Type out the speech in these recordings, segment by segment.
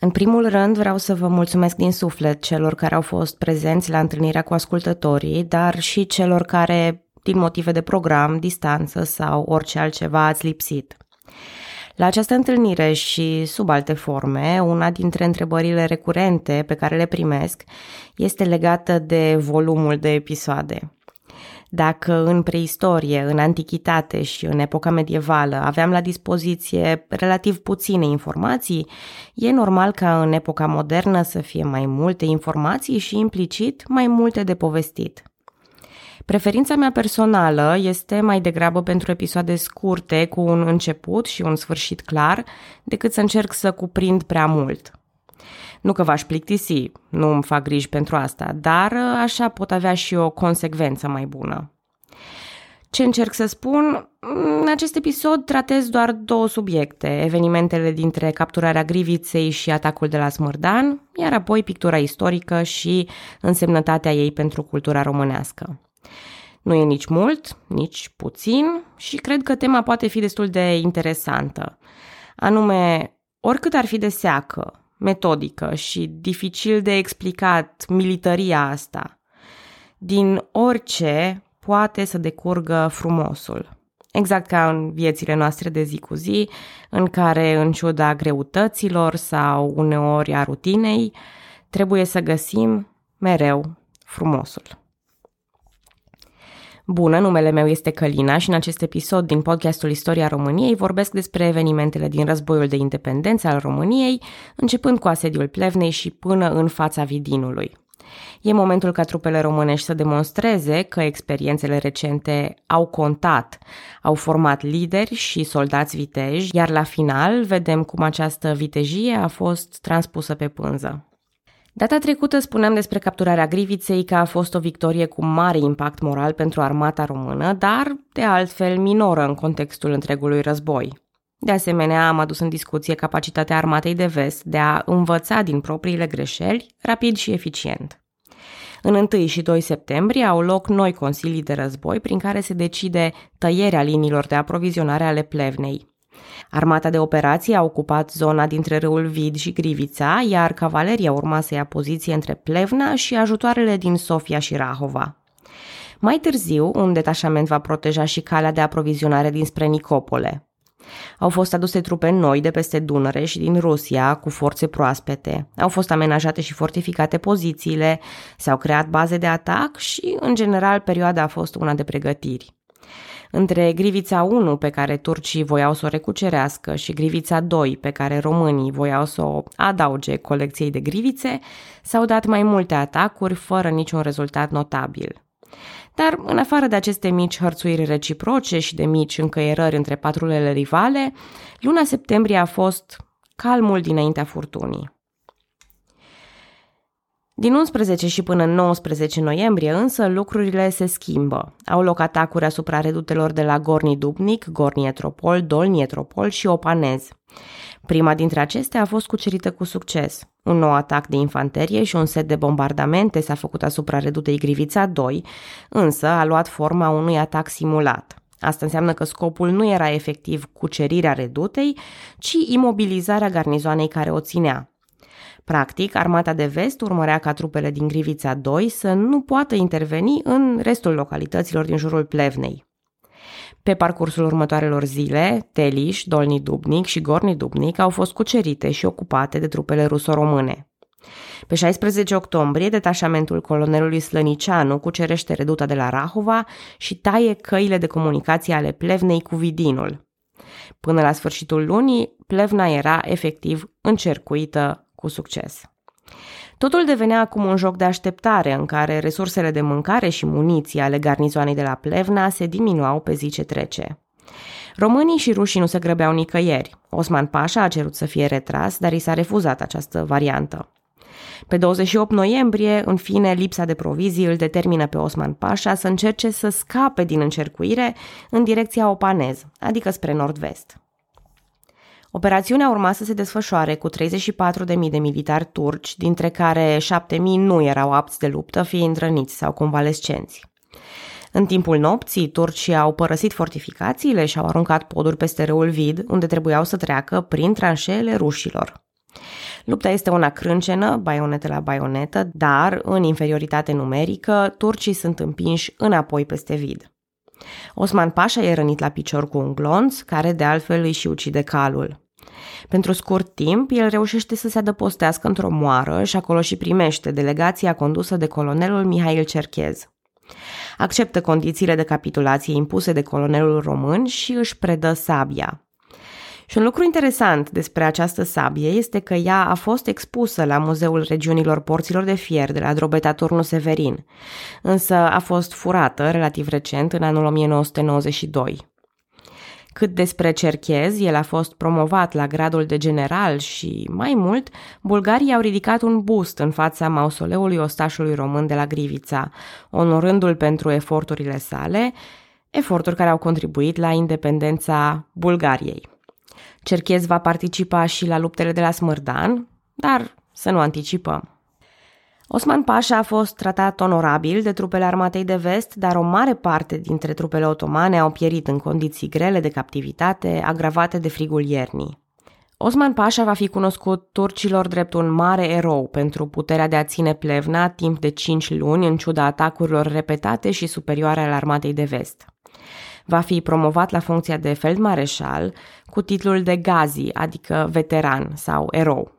În primul rând vreau să vă mulțumesc din suflet celor care au fost prezenți la întâlnirea cu ascultătorii, dar și celor care, din motive de program, distanță sau orice altceva, ați lipsit. La această întâlnire și sub alte forme, una dintre întrebările recurente pe care le primesc este legată de volumul de episoade. Dacă în preistorie, în antichitate și în epoca medievală aveam la dispoziție relativ puține informații, e normal ca în epoca modernă să fie mai multe informații și implicit mai multe de povestit. Preferința mea personală este mai degrabă pentru episoade scurte cu un început și un sfârșit clar, decât să încerc să cuprind prea mult. Nu că v-aș plictisi, nu îmi fac griji pentru asta, dar așa pot avea și o consecvență mai bună. Ce încerc să spun? În acest episod tratez doar două subiecte, evenimentele dintre capturarea Griviței și atacul de la Smârdan, iar apoi pictura istorică și însemnătatea ei pentru cultura românească. Nu e nici mult, nici puțin și cred că tema poate fi destul de interesantă. Anume, oricât ar fi de seacă, metodică și dificil de explicat militaria asta, din orice poate să decurgă frumosul. Exact ca în viețile noastre de zi cu zi, în care, în ciuda greutăților sau uneori a rutinei, trebuie să găsim mereu frumosul. Bună, numele meu este Călina și în acest episod din podcastul Istoria României vorbesc despre evenimentele din războiul de independență al României, începând cu asediul Plevnei și până în fața Vidinului. E momentul ca trupele românești să demonstreze că experiențele recente au contat, au format lideri și soldați viteji, iar la final vedem cum această vitejie a fost transpusă pe pânză. Data trecută spuneam despre capturarea Griviței că a fost o victorie cu mare impact moral pentru armata română, dar de altfel minoră în contextul întregului război. De asemenea, am adus în discuție capacitatea armatei de vest de a învăța din propriile greșeli rapid și eficient. În 1 și 2 septembrie au loc noi consilii de război prin care se decide tăierea liniilor de aprovizionare ale plevnei. Armata de operații a ocupat zona dintre râul Vid și Grivița, iar cavaleria urma să ia poziție între Plevna și ajutoarele din Sofia și Rahova. Mai târziu, un detașament va proteja și calea de aprovizionare dinspre Nicopole. Au fost aduse trupe noi de peste Dunăreș și din Rusia cu forțe proaspete. Au fost amenajate și fortificate pozițiile, s-au creat baze de atac și, în general, perioada a fost una de pregătiri. Între Grivița 1, pe care turcii voiau să o recucerească, și Grivița 2, pe care românii voiau să o adauge colecției de grivițe, s-au dat mai multe atacuri fără niciun rezultat notabil. Dar, în afară de aceste mici hărțuiri reciproce și de mici încăierări între patrulele rivale, luna septembrie a fost calmul dinaintea furtunii. Din 11 și până 19 noiembrie însă lucrurile se schimbă. Au loc atacuri asupra redutelor de la Gorni Dubnic, Gorni Etropol, Dolni Etropol și Opanez. Prima dintre acestea a fost cucerită cu succes. Un nou atac de infanterie și un set de bombardamente s-a făcut asupra redutei Grivița 2, însă a luat forma unui atac simulat. Asta înseamnă că scopul nu era efectiv cucerirea redutei, ci imobilizarea garnizoanei care o ținea. Practic, armata de vest urmărea ca trupele din Grivița 2 să nu poată interveni în restul localităților din jurul Plevnei. Pe parcursul următoarelor zile, Teliș, Dolni Dubnic și Gorni Dubnic au fost cucerite și ocupate de trupele ruso-române. Pe 16 octombrie, detașamentul colonelului Slănicianu cucerește reduta de la Rahova și taie căile de comunicație ale Plevnei cu Vidinul. Până la sfârșitul lunii, Plevna era efectiv încercuită cu succes. Totul devenea acum un joc de așteptare în care resursele de mâncare și muniție ale garnizoanei de la Plevna se diminuau pe zi ce trece. Românii și rușii nu se grăbeau nicăieri. Osman Pașa a cerut să fie retras, dar i s-a refuzat această variantă. Pe 28 noiembrie, în fine, lipsa de provizii îl determină pe Osman Pașa să încerce să scape din încercuire în direcția Opanez, adică spre nord-vest. Operațiunea urma să se desfășoare cu 34.000 de militari turci, dintre care 7.000 nu erau apți de luptă, fiind răniți sau convalescenți. În timpul nopții, turcii au părăsit fortificațiile și au aruncat poduri peste râul Vid, unde trebuiau să treacă prin tranșeele rușilor. Lupta este una crâncenă, baionetă la baionetă, dar, în inferioritate numerică, turcii sunt împinși înapoi peste vid. Osman Pașa e rănit la picior cu un glonț, care de altfel îi și ucide calul. Pentru scurt timp, el reușește să se adăpostească într-o moară și acolo și primește delegația condusă de colonelul Mihail Cerchez. Acceptă condițiile de capitulație impuse de colonelul român și își predă sabia. Și un lucru interesant despre această sabie este că ea a fost expusă la Muzeul Regiunilor Porților de Fier de la Drobeta Turnu Severin, însă a fost furată relativ recent, în anul 1992. Cât despre Cerchez, el a fost promovat la gradul de general și, mai mult, bulgarii au ridicat un bust în fața mausoleului ostașului român de la Grivița, onorându-l pentru eforturile sale, eforturi care au contribuit la independența Bulgariei. Cerchez va participa și la luptele de la Smârdan, dar să nu anticipăm. Osman Pașa a fost tratat onorabil de trupele armatei de vest, dar o mare parte dintre trupele otomane au pierit în condiții grele de captivitate, agravate de frigul iernii. Osman Pașa va fi cunoscut turcilor drept un mare erou pentru puterea de a ține Plevna timp de 5 luni în ciuda atacurilor repetate și superioare ale armatei de vest. Va fi promovat la funcția de feldmareșal cu titlul de gazi, adică veteran sau erou.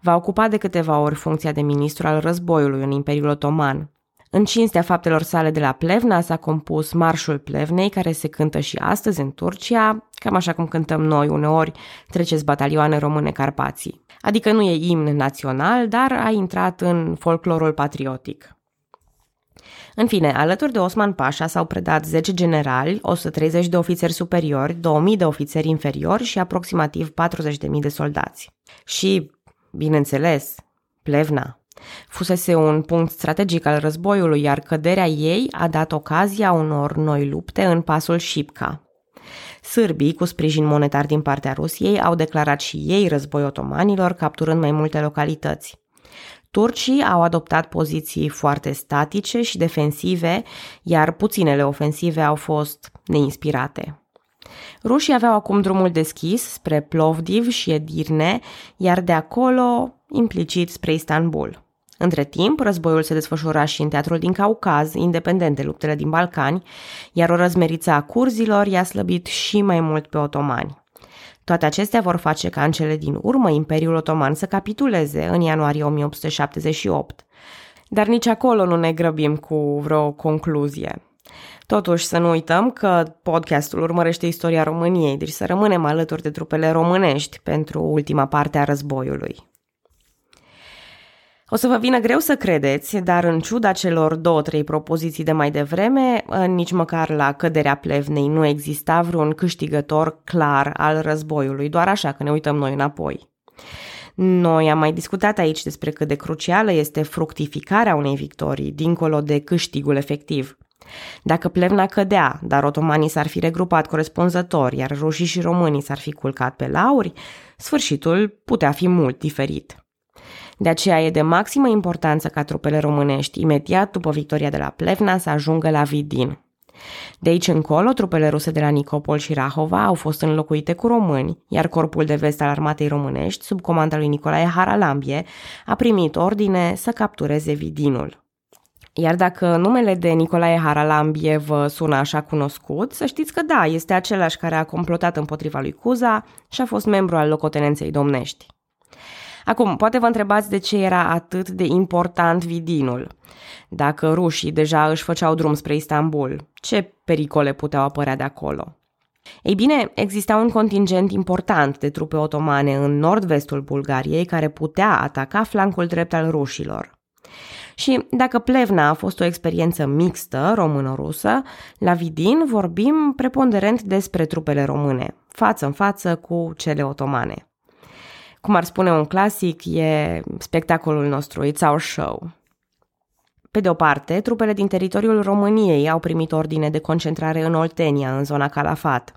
Va ocupa de câteva ori funcția de ministru al războiului în Imperiul Otoman. În cinstea faptelor sale de la Plevna s-a compus Marșul Plevnei, care se cântă și astăzi în Turcia, cam așa cum cântăm noi uneori treceți batalioane române Carpații. Adică nu e imn național, dar a intrat în folclorul patriotic. În fine, alături de Osman Pașa s-au predat 10 generali, 130 de ofițeri superiori, 2000 de ofițeri inferiori și aproximativ 40.000 de soldați. Și bineînțeles, Plevna. Fusese un punct strategic al războiului, iar căderea ei a dat ocazia unor noi lupte în pasul Șipca. Sârbii, cu sprijin monetar din partea Rusiei, au declarat și ei război otomanilor, capturând mai multe localități. Turcii au adoptat poziții foarte statice și defensive, iar puținele ofensive au fost neinspirate. Rușii aveau acum drumul deschis spre Plovdiv și Edirne, iar de acolo implicit spre Istanbul. Între timp, războiul se desfășura și în teatrul din Caucaz, independent de luptele din Balcani, iar o răzmeriță a curzilor i-a slăbit și mai mult pe otomani. Toate acestea vor face ca în cele din urmă Imperiul Otoman să capituleze în ianuarie 1878. Dar nici acolo nu ne grăbim cu vreo concluzie. Totuși, să nu uităm că podcastul urmărește istoria României, deci să rămânem alături de trupele românești pentru ultima parte a războiului. O să vă vină greu să credeți, dar în ciuda celor două-trei propoziții de mai devreme, nici măcar la căderea plevnei nu exista vreun câștigător clar al războiului, doar așa că ne uităm noi înapoi. Noi am mai discutat aici despre cât de crucială este fructificarea unei victorii, dincolo de câștigul efectiv. Dacă Plevna cădea, dar otomanii s-ar fi regrupat corespunzător, iar rușii și românii s-ar fi culcat pe lauri, sfârșitul putea fi mult diferit. De aceea e de maximă importanță ca trupele românești, imediat după victoria de la Plevna, să ajungă la Vidin. De aici încolo, trupele ruse de la Nicopol și Rahova au fost înlocuite cu români, iar corpul de vest al armatei românești, sub comanda lui Nicolae Haralambie, a primit ordine să captureze Vidinul. Iar dacă numele de Nicolae Haralambie vă sună așa cunoscut, să știți că da, este același care a complotat împotriva lui Cuza și a fost membru al locotenenței domnești. Acum, poate vă întrebați de ce era atât de important Vidinul. Dacă rușii deja își făceau drum spre Istanbul, ce pericole puteau apărea de acolo? Ei bine, exista un contingent important de trupe otomane în nord-vestul Bulgariei care putea ataca flancul drept al rușilor. Și dacă Plevna a fost o experiență mixtă română-rusă, la Vidin vorbim preponderent despre trupele române, față în față cu cele otomane. Cum ar spune un clasic, e spectacolul nostru, it's our show. Pe de o parte, trupele din teritoriul României au primit ordine de concentrare în Oltenia, în zona Calafat.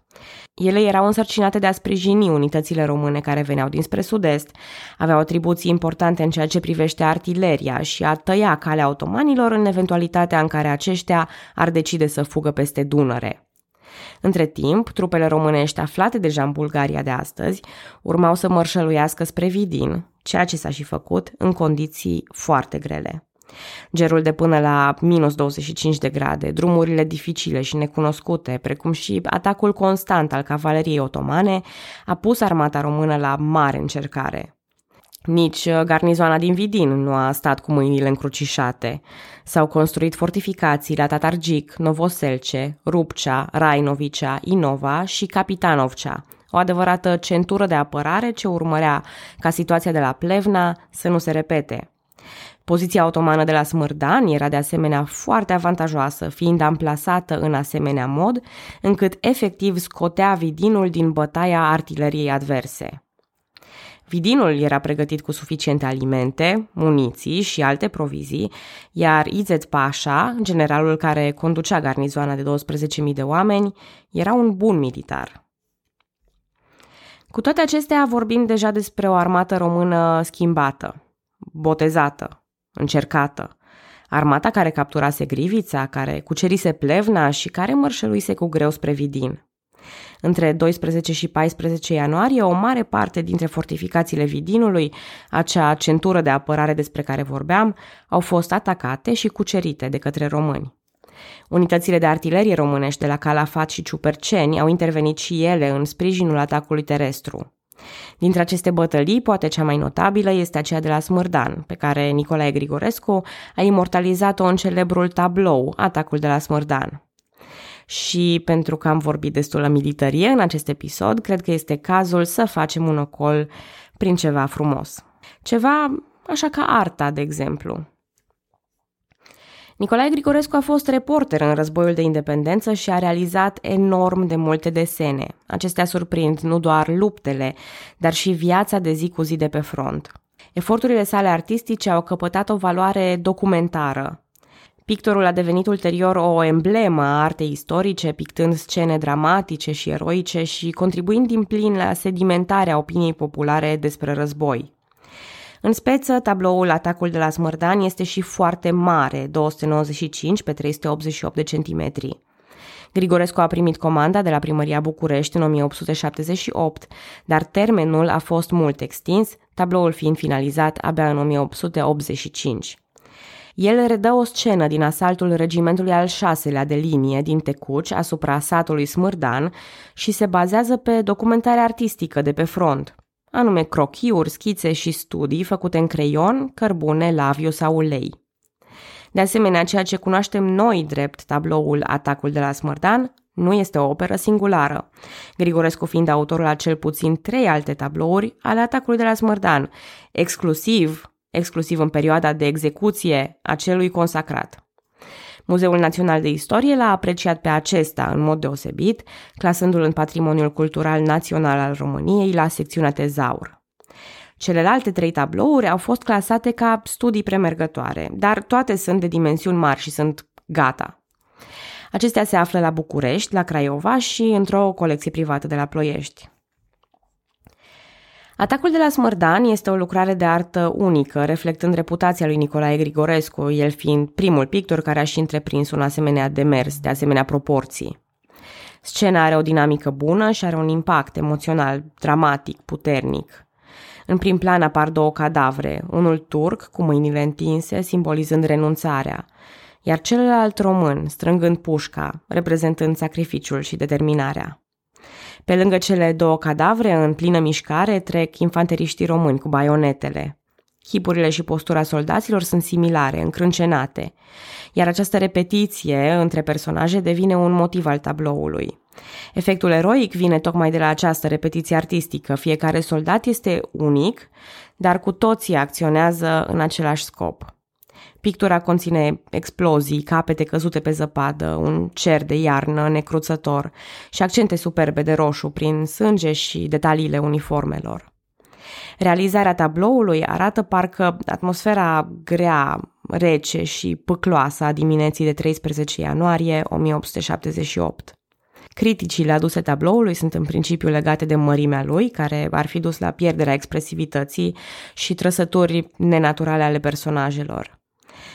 Ele erau însărcinate de a sprijini unitățile române care veneau dinspre sud-est, aveau atribuții importante în ceea ce privește artileria și a tăia calea otomanilor în eventualitatea în care aceștia ar decide să fugă peste Dunăre. Între timp, trupele românești aflate deja în Bulgaria de astăzi urmau să mărșăluiască spre Vidin, ceea ce s-a și făcut în condiții foarte grele. Gerul de până la minus 25 de grade, drumurile dificile și necunoscute, precum și atacul constant al cavaleriei otomane, a pus armata română la mare încercare. Nici uh, garnizoana din Vidin nu a stat cu mâinile încrucișate. S-au construit fortificații la Tatargic, Novoselce, Rupcea, Rainovicea, Inova și Capitanovcea, o adevărată centură de apărare ce urmărea ca situația de la Plevna să nu se repete. Poziția otomană de la Smârdan era de asemenea foarte avantajoasă, fiind amplasată în asemenea mod, încât efectiv scotea Vidinul din bătaia artileriei adverse. Vidinul era pregătit cu suficiente alimente, muniții și alte provizii, iar Izet Pașa, generalul care conducea garnizoana de 12.000 de oameni, era un bun militar. Cu toate acestea vorbim deja despre o armată română schimbată, botezată, încercată. Armata care capturase Grivița, care cucerise Plevna și care mărșăluise cu greu spre Vidin. Între 12 și 14 ianuarie, o mare parte dintre fortificațiile Vidinului, acea centură de apărare despre care vorbeam, au fost atacate și cucerite de către români. Unitățile de artilerie românești de la Calafat și Ciuperceni au intervenit și ele în sprijinul atacului terestru. Dintre aceste bătălii, poate cea mai notabilă este aceea de la Smârdan, pe care Nicolae Grigorescu a imortalizat-o în celebrul tablou, Atacul de la Smârdan. Și pentru că am vorbit destul la militarie în acest episod, cred că este cazul să facem un ocol prin ceva frumos. Ceva așa ca arta, de exemplu. Nicolae Grigorescu a fost reporter în războiul de independență și a realizat enorm de multe desene. Acestea surprind nu doar luptele, dar și viața de zi cu zi de pe front. Eforturile sale artistice au căpătat o valoare documentară. Pictorul a devenit ulterior o emblemă a artei istorice, pictând scene dramatice și eroice și contribuind din plin la sedimentarea opiniei populare despre război. În speță, tabloul Atacul de la Smărdan este și foarte mare, 295 pe 388 de centimetri. Grigorescu a primit comanda de la primăria București în 1878, dar termenul a fost mult extins, tabloul fiind finalizat abia în 1885. El redă o scenă din asaltul regimentului al șaselea de linie din Tecuci asupra satului Smârdan și se bazează pe documentarea artistică de pe front, anume crochiuri, schițe și studii făcute în creion, cărbune, laviu sau ulei. De asemenea, ceea ce cunoaștem noi drept tabloul Atacul de la Smârdan nu este o operă singulară, Grigorescu fiind autorul a cel puțin trei alte tablouri ale Atacului de la Smârdan, exclusiv exclusiv în perioada de execuție a celui consacrat. Muzeul Național de Istorie l-a apreciat pe acesta în mod deosebit, clasându-l în Patrimoniul Cultural Național al României la secțiunea Tezaur. Celelalte trei tablouri au fost clasate ca studii premergătoare, dar toate sunt de dimensiuni mari și sunt gata. Acestea se află la București, la Craiova și într-o colecție privată de la Ploiești. Atacul de la Smărdan este o lucrare de artă unică, reflectând reputația lui Nicolae Grigorescu, el fiind primul pictor care a și întreprins un asemenea demers, de asemenea proporții. Scena are o dinamică bună și are un impact emoțional, dramatic, puternic. În prim plan apar două cadavre, unul turc cu mâinile întinse, simbolizând renunțarea, iar celălalt român, strângând pușca, reprezentând sacrificiul și determinarea. Pe lângă cele două cadavre, în plină mișcare, trec infanteriștii români cu baionetele. Chipurile și postura soldaților sunt similare, încrâncenate, iar această repetiție între personaje devine un motiv al tabloului. Efectul eroic vine tocmai de la această repetiție artistică. Fiecare soldat este unic, dar cu toții acționează în același scop. Pictura conține explozii, capete căzute pe zăpadă, un cer de iarnă necruțător și accente superbe de roșu prin sânge și detaliile uniformelor. Realizarea tabloului arată parcă atmosfera grea, rece și păcloasă a dimineții de 13 ianuarie 1878. Criticile aduse tabloului sunt în principiu legate de mărimea lui, care ar fi dus la pierderea expresivității și trăsături nenaturale ale personajelor.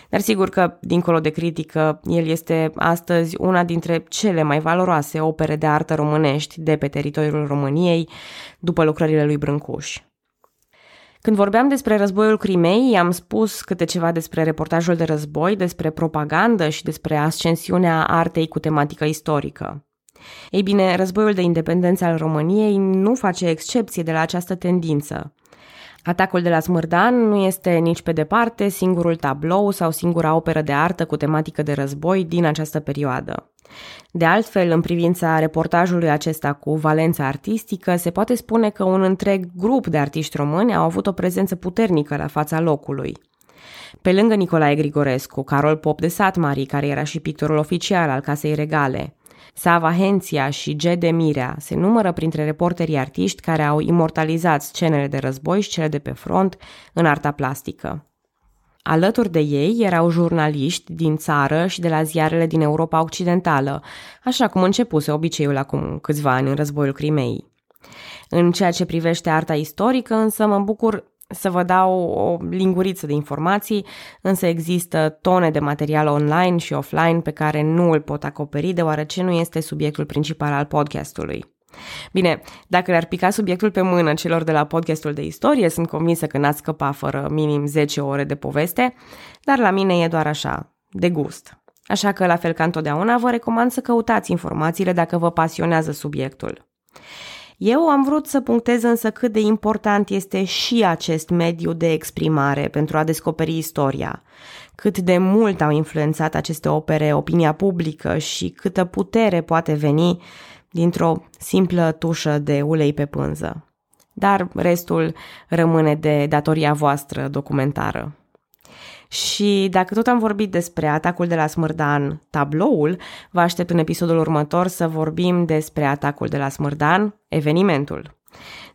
Dar sigur că, dincolo de critică, el este astăzi una dintre cele mai valoroase opere de artă românești de pe teritoriul României, după lucrările lui Brâncuș. Când vorbeam despre războiul Crimei, am spus câte ceva despre reportajul de război, despre propagandă și despre ascensiunea artei cu tematică istorică. Ei bine, războiul de independență al României nu face excepție de la această tendință. Atacul de la Smârdan nu este nici pe departe singurul tablou sau singura operă de artă cu tematică de război din această perioadă. De altfel, în privința reportajului acesta cu valența artistică, se poate spune că un întreg grup de artiști români au avut o prezență puternică la fața locului. Pe lângă Nicolae Grigorescu, Carol Pop de Satmari, care era și pictorul oficial al Casei Regale, Sava Henția și G. de Mirea se numără printre reporterii artiști care au imortalizat scenele de război și cele de pe front în arta plastică. Alături de ei erau jurnaliști din țară și de la ziarele din Europa Occidentală, așa cum începuse obiceiul acum câțiva ani în războiul Crimei. În ceea ce privește arta istorică, însă mă bucur să vă dau o linguriță de informații, însă există tone de material online și offline pe care nu îl pot acoperi deoarece nu este subiectul principal al podcastului. Bine, dacă le-ar pica subiectul pe mână celor de la podcastul de istorie, sunt convinsă că n-ați scăpa fără minim 10 ore de poveste, dar la mine e doar așa, de gust. Așa că, la fel ca întotdeauna, vă recomand să căutați informațiile dacă vă pasionează subiectul. Eu am vrut să punctez însă cât de important este și acest mediu de exprimare pentru a descoperi istoria, cât de mult au influențat aceste opere opinia publică și câtă putere poate veni dintr-o simplă tușă de ulei pe pânză. Dar restul rămâne de datoria voastră documentară. Și dacă tot am vorbit despre atacul de la Smârdan, tabloul, vă aștept în episodul următor să vorbim despre atacul de la Smârdan, evenimentul.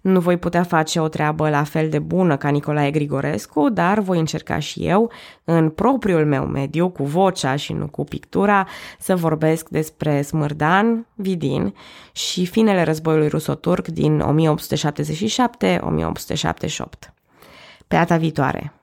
Nu voi putea face o treabă la fel de bună ca Nicolae Grigorescu, dar voi încerca și eu, în propriul meu mediu, cu vocea și nu cu pictura, să vorbesc despre Smârdan, Vidin și finele războiului ruso-turc din 1877-1878. Pe data viitoare!